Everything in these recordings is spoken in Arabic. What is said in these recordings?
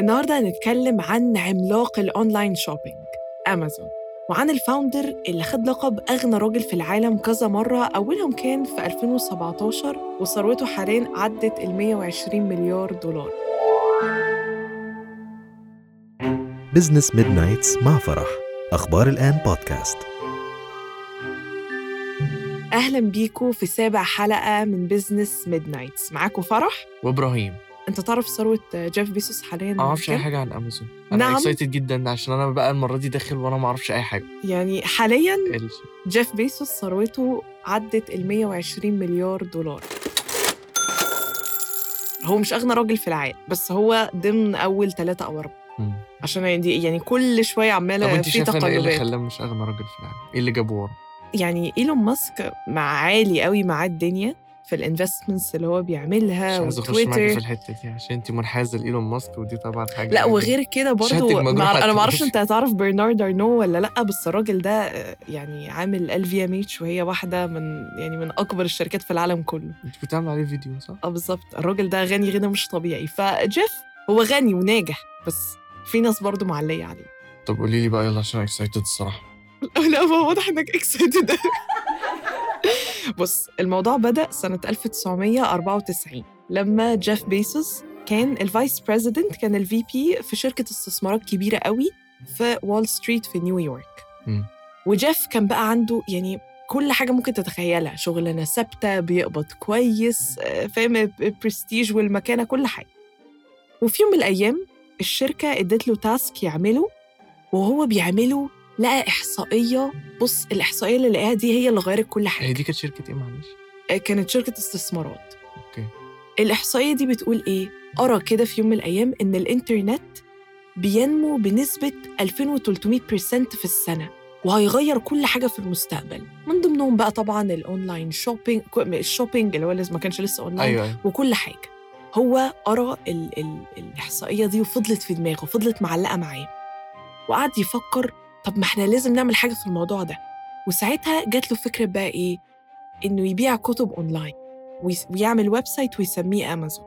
النهارده هنتكلم عن عملاق ال online shopping امازون وعن ال founder اللي خد لقب أغنى راجل في العالم كذا مرة أولهم كان في 2017 وثروته حاليا عدت ال 120 مليار دولار. Business Midnights مع فرح. أخبار الآن بودكاست أهلا بيكم في سابع حلقة من Business Midnights معاكم فرح؟ وإبراهيم. انت تعرف ثروة جيف بيسوس حاليا ما أعرفش أي؟ حاجة عن أمازون أنا نعم. excited جدا عشان أنا بقى المرة دي داخل وأنا ما أعرفش أي حاجة يعني حاليا ال- جيف بيسوس ثروته عدت ال 120 مليار دولار هو مش أغنى راجل في العالم بس هو ضمن أول ثلاثة أو أربعة مم. عشان يعني دي يعني كل شوية عمالة في إن إيه اللي تقلبات خلاه مش أغنى راجل في العالم؟ إيه اللي جابه ورا؟ يعني إيلون ماسك مع عالي قوي مع الدنيا في ال investments اللي هو بيعملها مش عايز أخش معاكي في الحتة دي عشان انت منحازة لايلون ماسك ودي طبعا حاجة لا وغير كده برضو مع... أنا ما أعرفش. أنت هتعرف برنارد ارنو ولا لأ بس الراجل ده آه، يعني عامل LVMH وهي واحدة من يعني من أكبر الشركات في العالم كله. انت بتعمل عليه فيديو صح؟ آه بالظبط. الراجل ده غني غنى مش طبيعي. فجيف هو غني وناجح بس في ناس برضو معلية عليه. طب قولي لي بقى يلا عشان excited الصراحة. لا ما واضح إنك excited بص الموضوع بدأ سنة 1994 لما جيف بيسوس كان ال vice president كان ال VP في شركة استثمارات كبيرة قوي في وول ستريت في نيويورك. وجيف كان بقى عنده يعني كل حاجة ممكن تتخيلها شغلانة ثابتة بيقبض كويس آه، فاهم البرستيج والمكانة كل حاجة وفي يوم من الأيام الشركة ادت له task يعمله وهو بيعمله لقى إحصائية. بص الإحصائية اللي لقاها دي هي اللي غيرت كل هي حاجة دي كانت شركة إيه معلش؟ آه، كانت شركة استثمارات. okay. الإحصائية دي بتقول إيه؟ قرا كده في يوم من الأيام إن الإنترنت بينمو بنسبة 2300% في السنة وهيغير كل حاجة في المستقبل. من ضمنهم بقى طبعا ال online shopping ال shopping اللي هو ما كانش لسه أونلاين أيوه أيوه. وكل حاجة. هو قرأ ال ال الإحصائية دي وفضلت في دماغه وفضلت معلقة معاه وقعد يفكر طب ما إحنا لازم نعمل حاجة في الموضوع ده. وساعتها جات له فكرة بقى إيه؟ إنه يبيع كتب أونلاين ويس- ويعمل website ويسميه أمازون.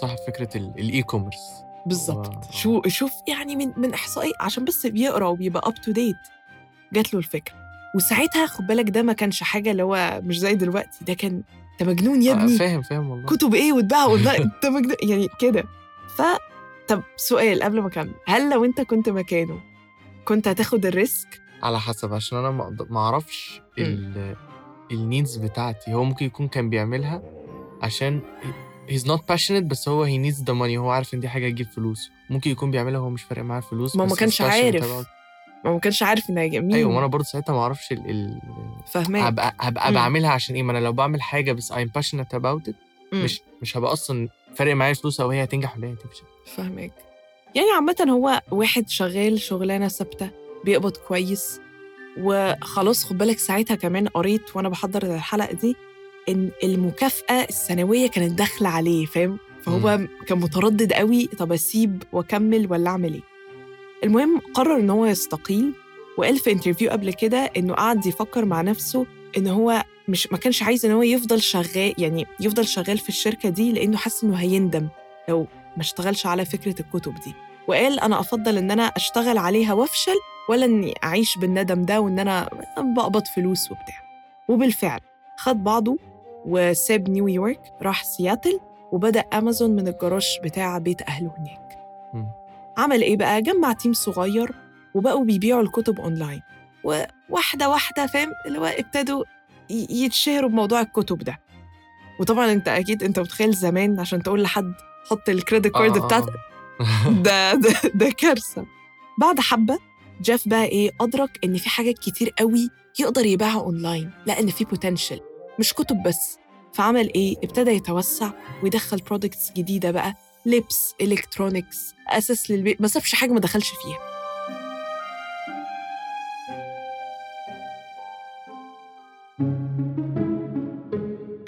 صح فكرة ال- ال e-commerce بالظبط. آه. شو شوف يعني من من إحصائية عشان بس بيقرا وبيبقى up to date جات له الفكرة. وساعتها خد بالك ده ما كانش حاجة اللي هو مش زي دلوقتي. ده كان أنت مجنون يا ابني. فاهم فاهم والله. كتب إيه وتباع أونلاين؟ أنت مجنون يعني كده. ف طب سؤال قبل ما أكمل. هل لو أنت كنت مكانه كنت هتاخد ال risk؟ على حسب عشان أنا ما أعرفش ال- ال needs بتاعتي. هو ممكن يكون كان بيعملها عشان he's not passionate بس هو he needs the money. هو عارف إن دي حاجة تجيب فلوس. ممكن يكون بيعملها هو مش فارق معاه الفلوس ما ما كانش عارف. ما ما كانش عارف ان هيجي مين أيوه وأنا برضه ساعتها ما أعرفش ال, ال... هبقى هبقى. بعملها عشان إيه؟ ما أنا لو بعمل حاجة بس I'm passionate about it مم. مش مش هبقى أصلا فارق معايا الفلوس أو هي هتنجح ولا هي هتفشل. فاهمك يعني عامة هو واحد شغال شغلانة ثابتة بيقبض كويس وخلاص خد بالك ساعتها كمان قريت وأنا بحضر الحلقة دي إن المكافأة السنوية كانت داخلة عليه فاهم؟ فهو كان متردد قوي طب أسيب وأكمل ولا أعمل إيه؟ المهم قرر إن هو يستقيل وقال في interview قبل كده إنه قعد يفكر مع نفسه إن هو مش ما كانش عايز إن هو يفضل شغال يعني يفضل شغال في الشركة دي لأنه حاسس إنه هيندم. لو ما اشتغلش على فكرة الكتب دي. وقال أنا أفضل إن أنا أشتغل عليها وأفشل ولا إني أعيش بالندم ده وإن أنا بقبض فلوس وبتاع. وبالفعل خد بعضه وساب نيويورك راح سياتل وبدأ أمازون من الجراج بتاع بيت أهله هناك. مم. عمل إيه بقى؟ جمع team صغير وبقوا بيبيعوا الكتب أونلاين. وواحدة واحدة فاهم؟ اللي هو ابتدوا يتشهروا بموضوع الكتب ده. وطبعا أنت أكيد أنت متخيل زمان عشان تقول لحد حط ال credit card بتاعتك ده ده ده كارثة. بعد حبة جيف بقى إيه أدرك إن في حاجات كتير قوي يقدر يبيعها اونلاين لا إن في potential مش كتب بس. فعمل إيه؟ ابتدى يتوسع ويدخل products جديدة بقى لبس electronics أثاث للبيت ما سابش حاجة ما دخلش فيها.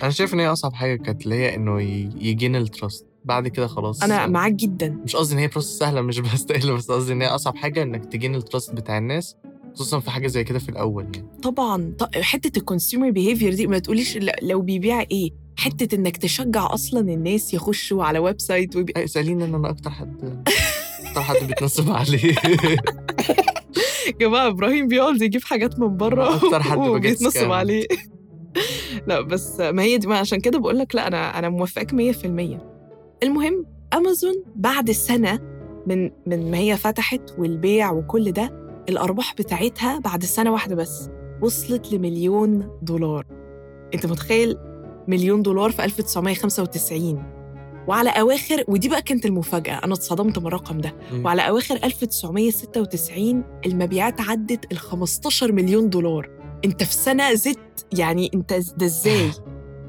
أنا شايف إن هي أصعب حاجة كانت هي إنه ي gain ال trust بعد كده خلاص. أنا معاك جدا. مش قصدي إن هي process سهلة مش بستقل بس قصدي إن هي أصعب حاجة إنك ت gain ال trust بتاع الناس خصوصا في حاجة زي كده في الأول يعني. طبعا. حتة ال consumer behavior دي ما تقوليش لو بيبيع إيه؟ حتة إنك تشجع أصلا الناس يخشوا على website أي، اساليني ان أنا أكتر حد أكتر حد بيتنصب عليه. جماعة إبراهيم بيقعد يجيب حاجات من بره أكتر حد scammed. عليه. لا بس ما هي دي ما عشان كده بقول لك لا أنا أنا موافقك 100% المهم امازون بعد سنه من من ما هي فتحت والبيع وكل ده الأرباح بتاعتها بعد سنة واحدة بس وصلت لمليون دولار. أنت متخيل؟ مليون دولار في 1995 وعلى أواخر ودي بقى كانت المفاجأة أنا اتصدمت من الرقم ده. وعلى أواخر 1996 المبيعات عدت ال 15 مليون دولار. أنت في سنة زدت يعني أنت ده إزاي؟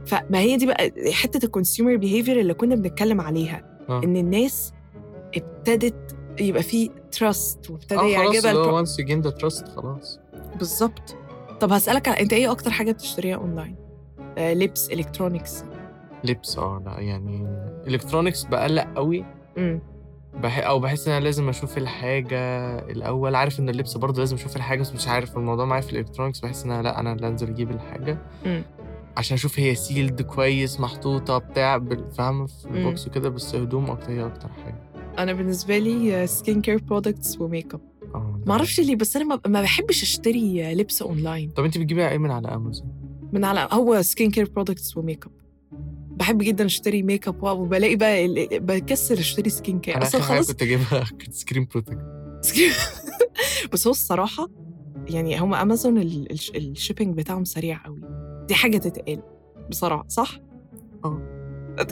فما هي دي بقى حتة ال consumer behavior اللي كنا بنتكلم عليها آه. إن الناس ابتدت يبقى في trust وابتدى خلاص يعجبها once you gain the trust خلاص. بالظبط. طب هسألك على أنت إيه أكتر حاجة بتشتريها اونلاين؟ آه لبس electronics لبس آه لا يعني electronics بقلق قوي. امم بح... أو بحس إن أنا لازم أشوف الحاجة الأول. عارف إن اللبس برضه لازم أشوف الحاجة بس مش عارف الموضوع معايا في ال electronics بحس إن أنا لأ أنا أنزل أجيب الحاجة. مم. عشان أشوف هي sealed كويس محطوطة بتاع فاهمة؟ في. ال box وكده بس هدوم أكتر هي أكتر حاجة. أنا بالنسبة لي skin care products و makeup ما أعرفش ليه بس أنا ما- بحبش أشتري لبس اونلاين طب أنت بتجيبيها إيه من على امازون من على هو skin care products و makeup بحب جدا أشتري ميك اب وبلاقي بقى بكسل أشتري skin care أصلا خلاص كنت أجيبها كانت screen protect بس هو الصراحة يعني هم امازون ال- الش- ال shipping بتاعهم سريع قوي. دي حاجة تتقال. بصراحة صح؟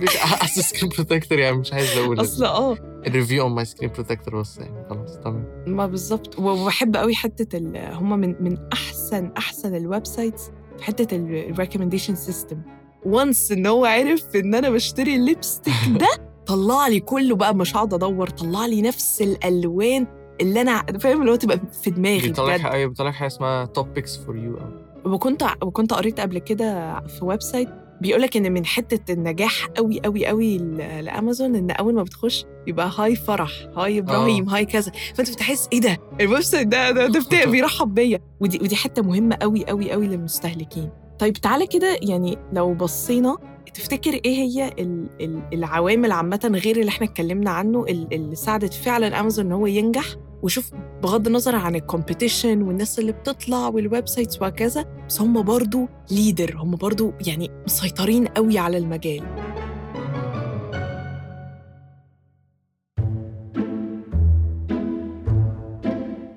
مش اصل screen protector يعني مش عايز أقول أصل آه. ال review on my screen protector بس يعني خلاص تمام. ما بالظبط وبحب قوي حتة ال- هم من من أحسن أحسن ال websites في حتة ال recommendation system once إن هو عرف إن أنا بشتري ال lipstick ده طلع لي كله بقى مش هقعد أدور طلع لي نفس الألوان اللي أنا فاهم؟ اللي هو تبقى في دماغي بيطلع لك حاجة بيطلع لك حاجة اسمها top picks for you وكنت وكنت قريت قبل كده في website بيقول لك إن من حتة النجاح قوي قوي قوي لأمازون إن أول ما بتخش يبقى hi فرح hi إبراهيم hi كذا. فأنت بتحس إيه ده؟ ال website ده ده, ده بيرحب بيا. ودي ودي حتة مهمة قوي قوي قوي للمستهلكين. طيب تعالى كده يعني لو بصينا تفتكر إيه هي ال- ال- العوامل عامة غير اللي إحنا اتكلمنا عنه ال- اللي ساعدت فعلا امازون إن هو ينجح؟ وشوف بغض النظر عن ال competition والناس اللي بتطلع وال websites وهكذا بس هم برضو leader هم برضو يعني مسيطرين قوي على المجال.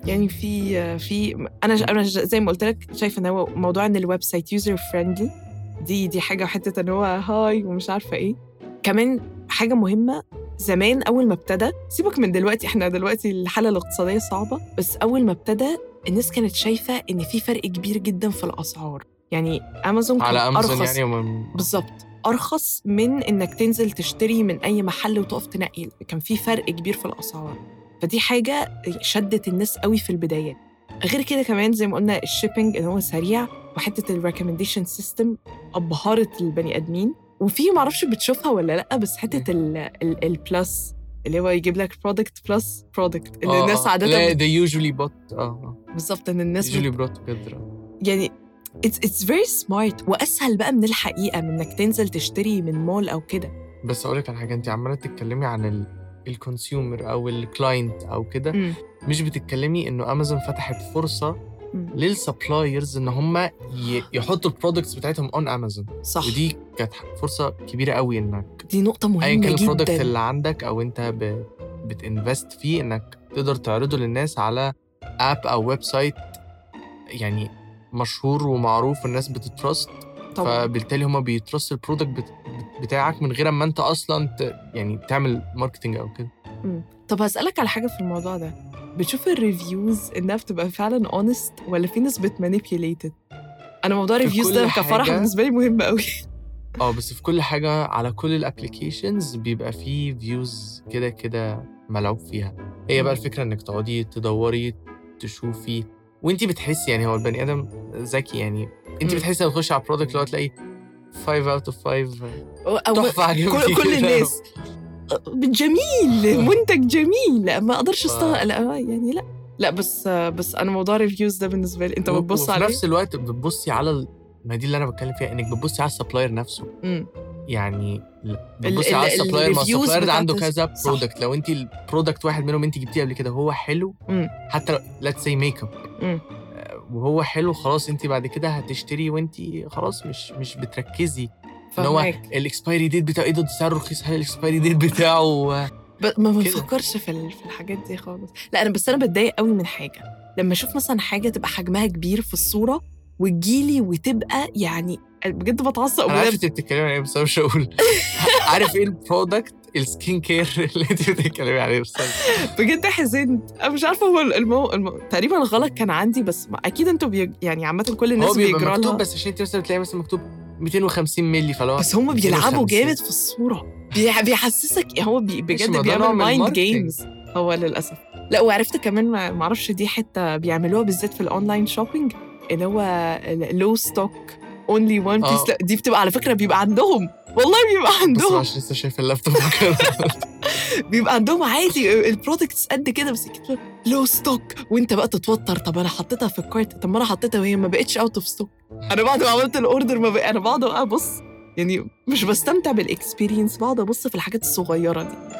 يعني في في أنا أنا زي ما قلت لك شايفة إن هو موضوع إن ال website user friendly دي دي حاجة حتة ان هو hi ومش عارفة إيه. كمان حاجة مهمة زمان أول ما ابتدى سيبك من دلوقتي إحنا دلوقتي الحالة الاقتصادية صعبة بس أول ما ابتدى الناس كانت شايفة إن في فرق كبير جدا في الأسعار. يعني امازون كان على امازون أرخص. يعني ومن بالظبط. أرخص من إنك تنزل تشتري من أي محل وتقف تنقي كان في فرق كبير في الأسعار. فدي حاجة شدت الناس قوي في البدايات غير كده كمان زي ما قلنا ال shipping ان هو سريع وحتة ال recommendation system أبهرت البني آدمين. وفي معرفش بتشوفها ولا لأ بس حتة ال plus اللي هو يجيب لك product plus product اللي الناس لا عاده they usually bought آه بالظبط إن الناس brought together. يعني it's, it's very smart. وأسهل بقى من الحقيقة من إنك تنزل تشتري من مول أو كده. بس أقول لك على حاجة أنت عمالة تتكلمي عن ال ال consumer أو ال client أو كده. مش بتتكلمي إنه امازون فتحت فرصة. لل suppliers إن هم يحطوا ال products بتاعتهم on امازون صح. ودي كانت فرصة كبيرة قوي إنك دي نقطة ايا مهمة كان ال product جدا. اللي عندك أو أنت ب... بت invest فيه إنك تقدر تعرضه للناس على app أو website يعني مشهور ومعروف والناس بت trust. طبعا. فبالتالي هما بي trust ال product بت... بتاعك من غير ما أنت أصلا ت... يعني تعمل marketing أو كده. مم. طب هسألك على حاجة في الموضوع ده. بتشوف ال reviews إنها بتبقى فعلا honest ولا في ناس بت manipulated أنا موضوع في ال reviews ده كفرح بالنسبة لي مهم قوي آه بس في كل حاجة على كل ال applications بيبقى فيه reviews كده كده ملعوب فيها. هي بقى الفكرة إنك تقعدي تدوري تشوفي. وانت بتحسي يعني هو البني آدم ذكي يعني. انت. بتحسي لما تخشي على ال product اللي هو تلاقي 5 out of 5 أو تحفة كل, كل. الناس. جميل منتج جميل ما أقدرش ف- أستغرق لا يعني لا لا بس بس أنا موضوع ال reviews ده بالنسبة لي أنت بتبص عليه نفس الوقت بتبصي على. ما دي اللي أنا بتكلم فيها إنك بتبصي على ال supplier نفسه مم. يعني بتبصي على ال- ال supplier ما ال supplier ده عنده كذا. product لو انت ال product واحد منهم انت جبتيه قبل كده هو حلو مم. حتى let's say makeup. وهو حلو خلاص انت بعد كده هتشتري وانت خلاص مش مش بتركزي إن هو ال expiry date بتاعه إيه ده؟ سعره رخيص. هل ال expiry date بتاعه؟ ما. بفكرش في في الحاجات دي خالص. لا أنا بس أنا بتضايق قوي من حاجة. لما أشوف مثلا حاجة تبقى حجمها كبير في الصورة وتجيلي وتبقى يعني بجد بتعصب أنا عارف أنت بتتكلمي عن إيه بس أنا مش هقول. عارف إيه ال product ال skin care اللي أنت بتتكلمي عليه بس بجد حزنت. أنا مش عارفة هو المو... المو... تقريبا الغلط كان عندي بس ما... أكيد أنتوا بي... يعني عامة كل هو الناس بيبقى بيجرى مكتوب لها. بس عشان أنت مثلا بتلاقي مثلا مكتوب 250 مللي فلو بس هم بيلعبوا 250. جامد في الصورة بي... بيحسسك هو بي... بجد بيعمل mind. games هو للأسف لا وعرفت كمان ما أعرفش دي حتة بيعملوها بالذات في ال online shopping اللي هو low stock only one. piece دي بتبقى على فكرة بيبقى عندهم والله بيبقى بس عندهم أنا عشان لسه شايف اللابتوب. بيبقى عندهم عادي ال products قد كده بس low stock وانت بقى تتوتر طب أنا حطيتها في ال cart طب ما أنا حطيتها وهي ما بقتش out of stock أنا بعد ما عملت ال order ما بقى أنا بقعد ابص يعني مش بستمتع بال experience بقعد أبص في الحاجات الصغيرة دي.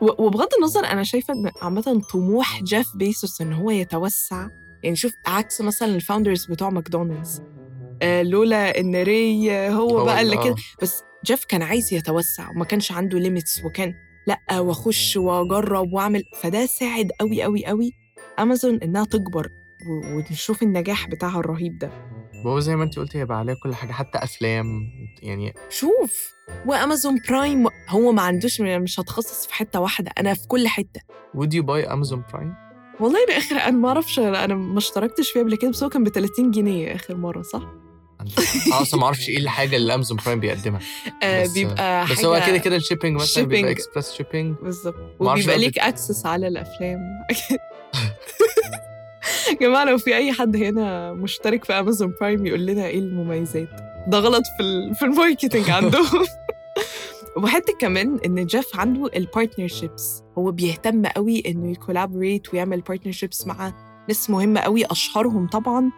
وبغض النظر أنا شايفة إن عامة طموح جيف بيسوس إن هو يتوسع. يعني شوف عكس مثلا ال founders بتوع ماكدونالدز لولا إن ري آه، هو, هو بقى اللي آه. كده. بس جيف كان عايز يتوسع وما كانش عنده limits وكان لأ وأخش وأجرب وأعمل. فده ساعد قوي قوي قوي امازون إنها تكبر ونشوف النجاح بتاعها الرهيب ده. وهو زي ما انت قلتي هيبقى عليه كل حاجة حتى أفلام يعني شوف وامازون برايم هو ما عندوش مش هتخصص في حتة واحدة أنا في كل حتة. Would you buy امازون برايم والله أنا آخر أنا ما أعرفش أنا ما اشتركتش فيه قبل كده بس هو كان ب 30 جنيه آخر مرة صح؟ أنا أصلا ما أعرفش إيه الحاجة اللي امازون برايم بيقدمها. آه بس- بيبقى بس حاجة هو كده كده ال shipping مثلا بيبقى. express shipping بالظبط. وبيبقى بقى ليك access على الأفلام. يا جماعة لو في أي حد هنا مشترك في امازون برايم يقول لنا إيه المميزات. ده غلط في. في ال marketing عندهم. وحته كمان إن جيف عنده ال partnerships هو بيهتم قوي إنه ي collaborate ويعمل partnerships مع ناس مهمة قوي أشهرهم طبعا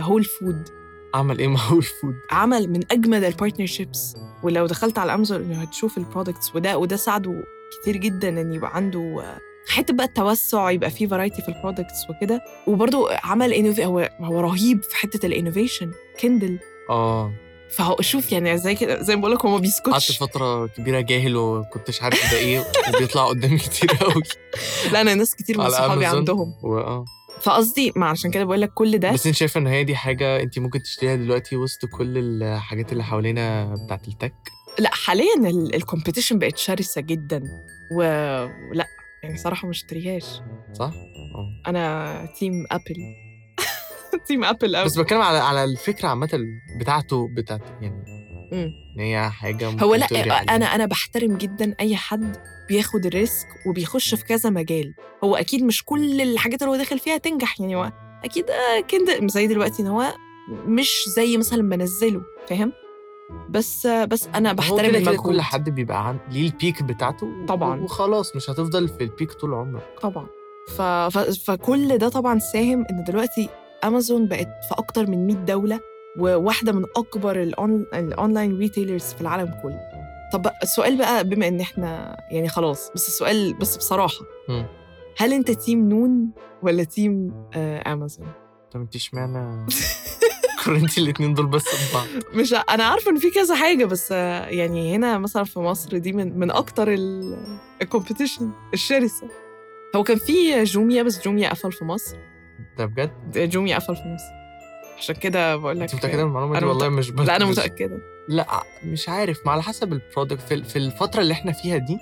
هول فود عمل إيه مع هول فود عمل من اجمد ال partnerships ولو دخلت على امازون إنه هتشوف ال products وده وده ساعده كتير جدا إن يبقى عنده آه، حتة بقى التوسع يبقى فيه variety في ال products وكده. وبرضه عمل innov... هو هو رهيب في حتة ال innovation كندل آه. فهو شوف يعني زي كده زي ما بقول لك هو ما قعدت بيسكتش فترة كبيرة جاهل وكنتش عارف ده إيه وبيطلع قدامي كتير قوي لا أنا ناس كتير من صحابي. عندهم. واه فقصدي ما عشان كده بقول لك كل ده بس انت شايفة ان هي دي حاجة انت ممكن تشتريها دلوقتي وسط كل الحاجات اللي حوالينا بتاعت ال tech لا حاليا ال competition بقت شرسة جدا. ولا يعني صراحة ما اشتريهاش صح؟ آه أنا تيم ابل تيم ابل قوي بس بتكلم على على الفكرة عامة بتاعته بتاعت يعني. إن هي حاجة ممكن هو لأ عليها. أنا أنا بحترم جدا أي حد بياخد ال risk وبيخش في كذا مجال. هو أكيد مش كل الحاجات اللي هو داخل فيها تنجح يعني هو أكيد آه، كده زي دلوقتي إن هو مش زي مثلا ما نزله فاهم؟ بس بس أنا بحترم المجهود. كل حد بيبقى عن ليه ال peak بتاعته طبعاً. وخلاص مش هتفضل في ال peak طول عمرك. طبعا. ف... ف... فكل ده طبعا ساهم إن دلوقتي امازون بقت في أكتر من 100 دولة وواحدة من أكبر. ال online retailers في العالم كله. طب السؤال بقى بما إن إحنا يعني خلاص بس السؤال بس بصراحة. هل أنت team نون ولا team آه امازون طب أنت إشمعنى قارنتي الاتنين دول بس ببعض مش أنا عارفة إن في كذا حاجة بس آه يعني هنا مثلا في مصر دي من من أكتر ال competition الشرسة. هو كان في جوميا بس جوميا قفل في مصر. ده بجد؟ جوميا قفل في مصر. عشان كده بقول لك انت متأكدة من المعلومة دي؟ والله مش بس لا أنا متأكدة. لا مش عارف ما على حسب ال product في, في الفترة اللي إحنا فيها دي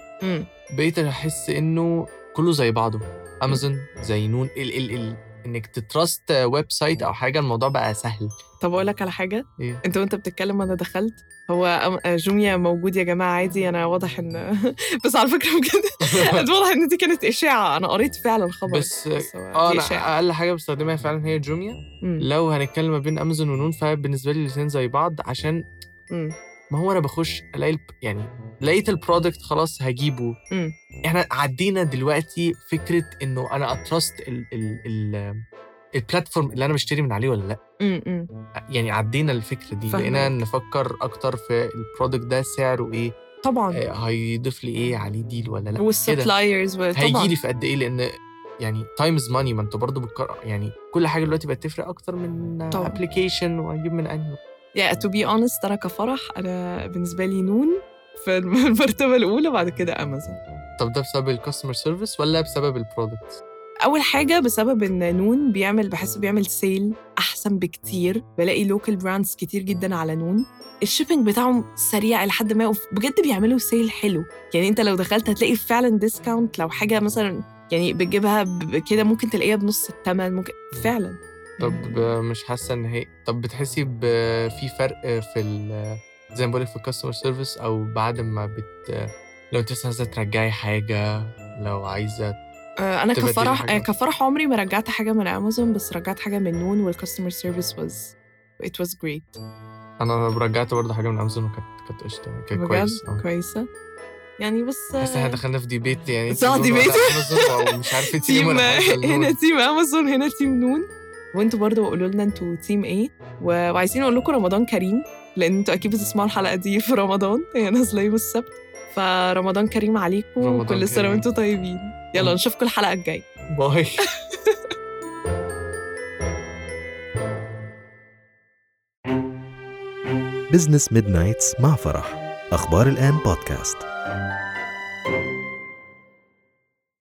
بقيت أحس إنه كله زي بعضه. امازون زي نون ال ال ال إنك ت trust website أو حاجة الموضوع بقى سهل. طب أقول لك على حاجة إيه أنت وأنت بتتكلم أنا دخلت هو أم- جوميا موجود يا جماعة عادي أنا واضح إن بس على فكرة بجد واضح إن دي كانت إشاعة أنا قريت فعلا خبر بس هو آه أنا إشاعة أقل حاجة بستخدمها فعلا هي جوميا مم. لو هنتكلم ما بين أمازون ونون فبالنسبة لي الاثنين زي بعض عشان مم. ما هو أنا بخش ألاقي يعني لقيت ال product خلاص هجيبه مم. إحنا عدينا دلوقتي فكرة إنه أنا أ trust ال ال ال ال platform اللي أنا بشتري من عليه ولا لأ؟ م-م. يعني عدينا الفكرة دي. بقينا نفكر أكتر في ال product ده سعره إيه طبعا. آه، هيضيف لي إيه عليه deal ولا لأ؟ وال suppliers هيجي لي في قد إيه؟ لأن يعني time is money ما انت برضه بتكر... يعني كل حاجة دلوقتي بقت تفرق أكتر من. application واجيب من أنهي. يعني to be honest أنا كفرح أنا بالنسبة لي نون في المرتبة الأولى بعد كده امازون طب ده بسبب ال customer service ولا بسبب ال product أول حاجة بسبب إن نون بيعمل بحسه بيعمل sale أحسن بكتير بلاقي local brands كتير جدا على نون ال shipping بتاعهم سريع لحد ما بجد بيعملوا sale حلو يعني أنت لو دخلت هتلاقي فعلا discount لو حاجة مثلا يعني بتجيبها كده ممكن تلاقيها بنص الثمن ممكن فعلا طب مش حاسة إن هي طب بتحسي. في فرق في ال... زي ما بقولك في ال customer service أو بعد ما بت لو أنت عايزة ترجعي حاجة لو عايزة أنا تبدلي كفرح حاجة. آه، كفرح عمري ما رجعت حاجة من امازون بس رجعت حاجة من نون وال customer service was it was great أنا رجعت برضه حاجة من امازون وكانت كانت قشطة كانت كويس آه كويسة يعني بس بس إحنا آه، دخلنا في debate يعني صح، debate. امازون ومش عارف انت ليه team. هنا team امازون هنا team نون وانتوا برضو قولوا لنا أنتوا team إيه وعايزين أقول لكم رمضان كريم لأن أنتوا أكيد بتسمعوا الحلقة دي في رمضان هي نازلة يوم السبت فرمضان كريم عليكم وكل سنه. وانتوا طيبين يلا. نشوفكم الحلقة الجاية. bye. بزنس ميد نايتس مع فرح. أخبار الآن بودكاست